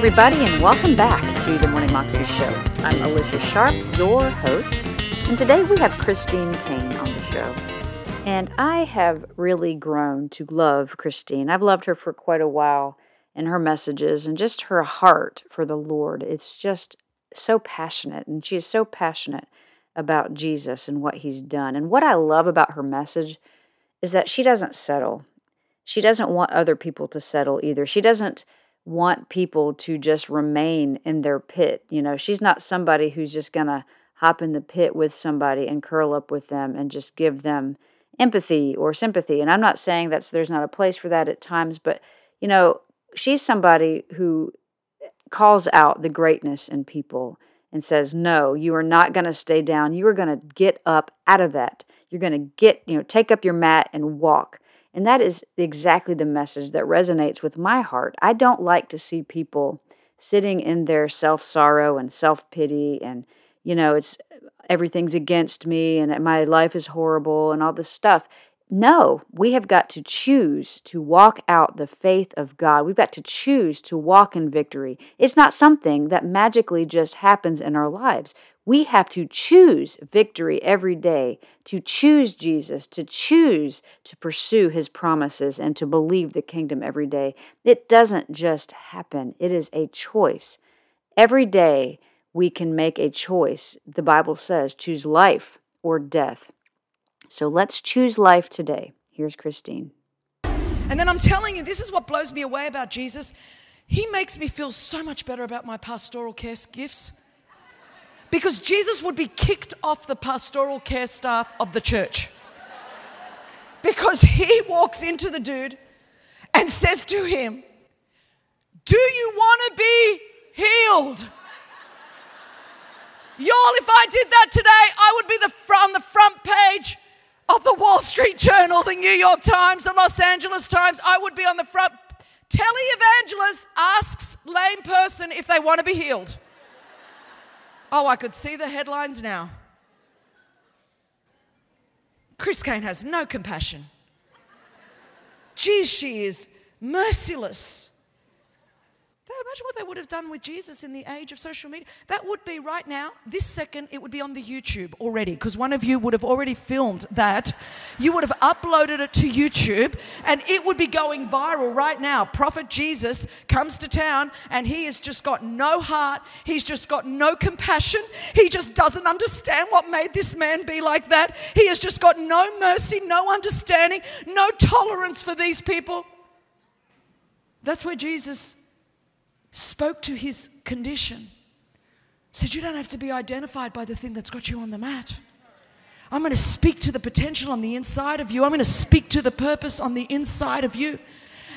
everybody, and welcome back to the Morning Moxie Show. I'm Alicia Sharp, your host, and today we have Christine Caine on the show. And I have really grown to love Christine. I've loved her for quite a while and her messages and just her heart for the Lord. It's just so passionate, and she is so passionate about Jesus and what he's done. And what I love about her message is that she doesn't settle. She doesn't want other people to settle either. She doesn't want people to just remain in their pit. You know, she's not somebody who's just going to hop in the pit with somebody and curl up with them and just give them empathy or sympathy. And I'm not saying that there's not a place for that at times, but you know, she's somebody who eh, calls out the greatness in people and says, "No, you are not going to stay down. You are going to get up out of that. You're going to get, you know, take up your mat and walk." And that is exactly the message that resonates with my heart. I don't like to see people sitting in their self sorrow and self pity and, you know, it's everything's against me and my life is horrible and all this stuff. No, we have got to choose to walk out the faith of God. We've got to choose to walk in victory. It's not something that magically just happens in our lives. We have to choose victory every day, to choose Jesus, to choose to pursue his promises, and to believe the kingdom every day. It doesn't just happen, it is a choice. Every day we can make a choice. The Bible says, choose life or death. So let's choose life today. Here's Christine. And then I'm telling you, this is what blows me away about Jesus. He makes me feel so much better about my pastoral care gifts. Because Jesus would be kicked off the pastoral care staff of the church. Because he walks into the dude and says to him, Do you want to be healed? Y'all, if I did that today, I would be the, on the front page of the Wall Street Journal, the New York Times, the Los Angeles Times. I would be on the front. Televangelist asks lame person if they want to be healed. Oh, I could see the headlines now. Chris Caine has no compassion. Geez, she is merciless. Imagine what they would have done with Jesus in the age of social media. That would be right now, this second, it would be on the YouTube already, because one of you would have already filmed that. You would have uploaded it to YouTube, and it would be going viral right now. Prophet Jesus comes to town, and he has just got no heart. He's just got no compassion. He just doesn't understand what made this man be like that. He has just got no mercy, no understanding, no tolerance for these people. That's where Jesus spoke to his condition, said, You don't have to be identified by the thing that's got you on the mat. I'm going to speak to the potential on the inside of you. I'm going to speak to the purpose on the inside of you.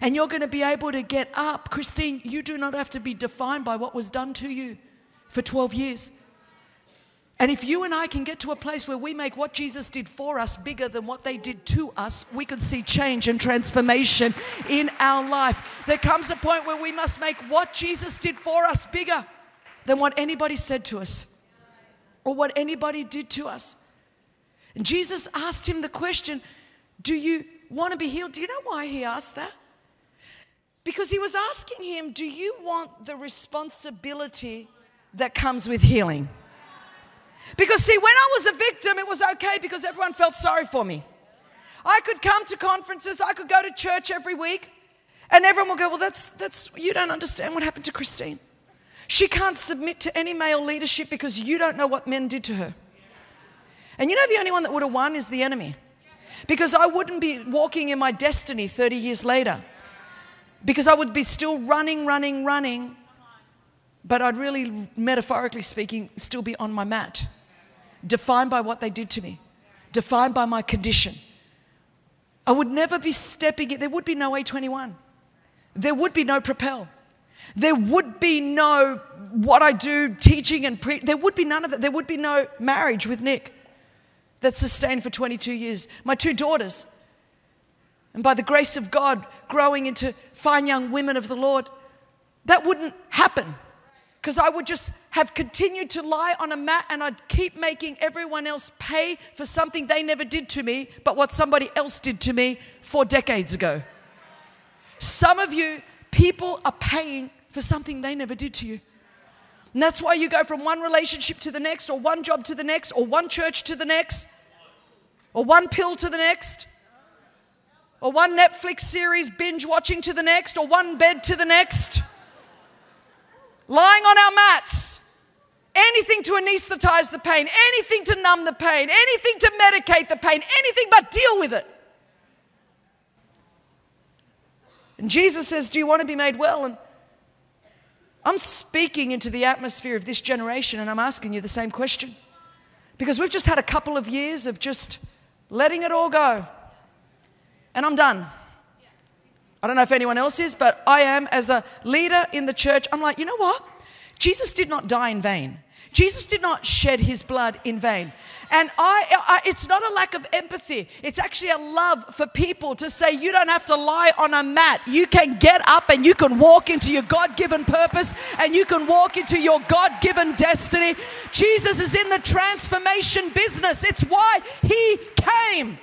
And you're going to be able to get up. Christine, you do not have to be defined by what was done to you for 12 years. And if you and I can get to a place where we make what Jesus did for us bigger than what they did to us, we could see change and transformation in our life. There comes a point where we must make what Jesus did for us bigger than what anybody said to us or what anybody did to us. And Jesus asked him the question Do you want to be healed? Do you know why he asked that? Because he was asking him, Do you want the responsibility that comes with healing? Because, see, when I was a victim, it was okay because everyone felt sorry for me. I could come to conferences, I could go to church every week, and everyone will go, Well, that's, that's, you don't understand what happened to Christine. She can't submit to any male leadership because you don't know what men did to her. And you know, the only one that would have won is the enemy. Because I wouldn't be walking in my destiny 30 years later. Because I would be still running, running, running, but I'd really, metaphorically speaking, still be on my mat defined by what they did to me, defined by my condition. I would never be stepping in, there would be no A21. There would be no Propel. There would be no what I do, teaching and pre. There would be none of that. There would be no marriage with Nick that sustained for 22 years. My two daughters. And by the grace of God, growing into fine young women of the Lord, that wouldn't happen because I would just have continued to lie on a mat and I'd keep making everyone else pay for something they never did to me, but what somebody else did to me four decades ago. Some of you, people are paying for something they never did to you. And that's why you go from one relationship to the next, or one job to the next, or one church to the next, or one pill to the next, or one Netflix series binge watching to the next, or one bed to the next. Lying on our mats. Anything to anesthetize the pain, anything to numb the pain, anything to medicate the pain, anything but deal with it. And Jesus says, Do you want to be made well? And I'm speaking into the atmosphere of this generation and I'm asking you the same question. Because we've just had a couple of years of just letting it all go. And I'm done. I don't know if anyone else is, but I am as a leader in the church. I'm like, you know what? Jesus did not die in vain. Jesus did not shed his blood in vain. And I, I, it's not a lack of empathy. It's actually a love for people to say you don't have to lie on a mat. You can get up and you can walk into your God given purpose and you can walk into your God given destiny. Jesus is in the transformation business. It's why he came.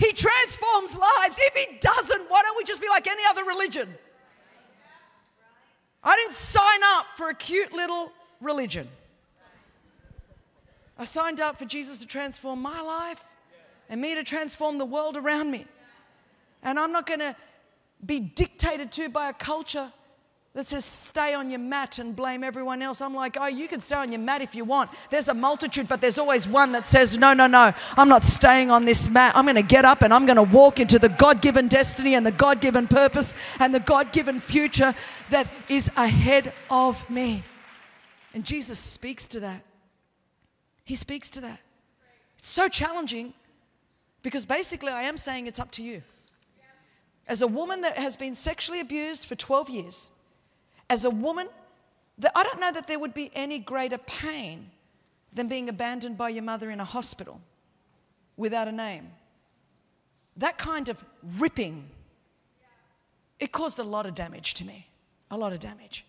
He transforms lives. If he doesn't, why don't we just be like any other religion? I didn't sign up for a cute little religion. I signed up for Jesus to transform my life and me to transform the world around me. And I'm not going to be dictated to by a culture that says stay on your mat and blame everyone else. I'm like, oh, you can stay on your mat if you want. There's a multitude, but there's always one that says, no, no, no, I'm not staying on this mat. I'm going to get up and I'm going to walk into the God given destiny and the God given purpose and the God given future that is ahead of me. And Jesus speaks to that. He speaks to that. It's so challenging because basically I am saying it's up to you. As a woman that has been sexually abused for 12 years, as a woman, I don't know that there would be any greater pain than being abandoned by your mother in a hospital without a name. That kind of ripping, it caused a lot of damage to me. A lot of damage.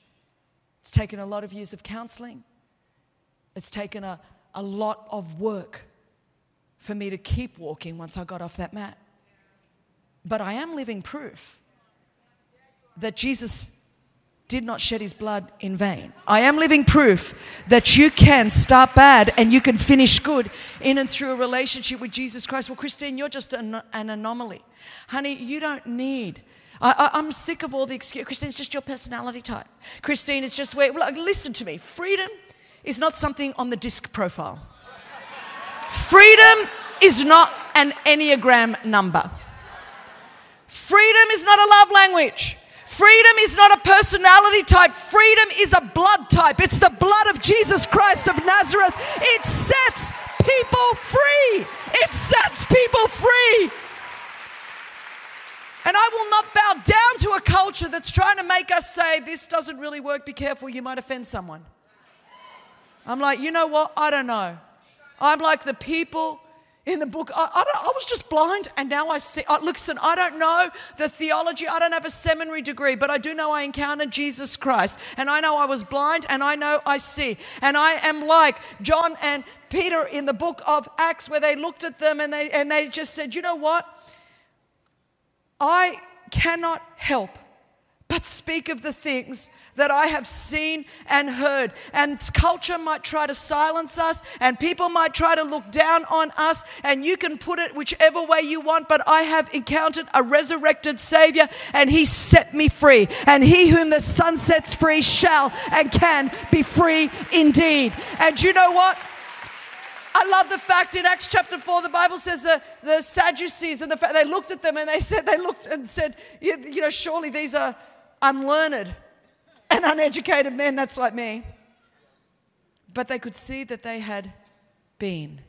It's taken a lot of years of counseling. It's taken a, a lot of work for me to keep walking once I got off that mat. But I am living proof that Jesus did not shed his blood in vain. I am living proof that you can start bad and you can finish good in and through a relationship with Jesus Christ. Well, Christine, you're just an, an anomaly. Honey, you don't need. I, am sick of all the excuses. Christine, it's just your personality type. Christine, it's just where. Look, listen to me. Freedom is not something on the disc profile. Freedom is not an Enneagram number. Freedom is not a love language. Freedom is not a personality type. Freedom is a blood type. It's the blood of Jesus Christ of Nazareth. It sets people free. It sets people free. And I will not bow down to a culture that's trying to make us say, this doesn't really work, be careful, you might offend someone. I'm like, you know what? I don't know. I'm like the people in the book. I, I, I was just blind and now I see. Uh, listen, I don't know the theology. I don't have a seminary degree, but I do know I encountered Jesus Christ. And I know I was blind and I know I see. And I am like John and Peter in the book of Acts where they looked at them and they, and they just said, you know what? I cannot help but speak of the things that I have seen and heard. And culture might try to silence us, and people might try to look down on us, and you can put it whichever way you want. But I have encountered a resurrected Savior, and He set me free. And He whom the Son sets free shall and can be free indeed. And you know what? I love the fact in Acts chapter 4, the Bible says the, the Sadducees and the fact they looked at them and they said, they looked and said, you, you know, surely these are unlearned and uneducated men, that's like me. But they could see that they had been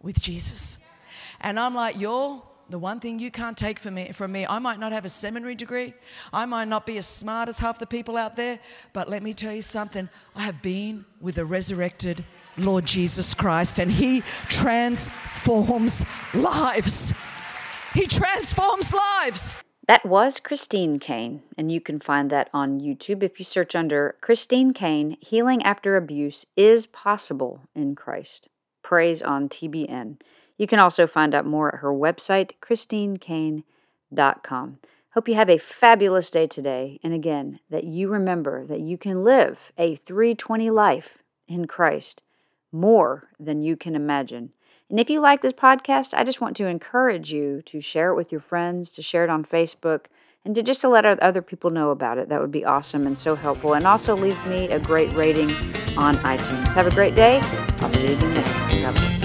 with Jesus. And I'm like, y'all, the one thing you can't take from me, from me, I might not have a seminary degree, I might not be as smart as half the people out there, but let me tell you something. I have been with the resurrected Lord Jesus Christ, and He transforms lives. He transforms lives. That was Christine Caine, and you can find that on YouTube if you search under Christine Caine Healing After Abuse is Possible in Christ. Praise on TBN. You can also find out more at her website, christinecaine.com. Hope you have a fabulous day today. And again, that you remember that you can live a 320 life in Christ more than you can imagine. And if you like this podcast, I just want to encourage you to share it with your friends, to share it on Facebook, and to just to let other people know about it. That would be awesome and so helpful. And also leave me a great rating on iTunes. Have a great day. I'll see you next time.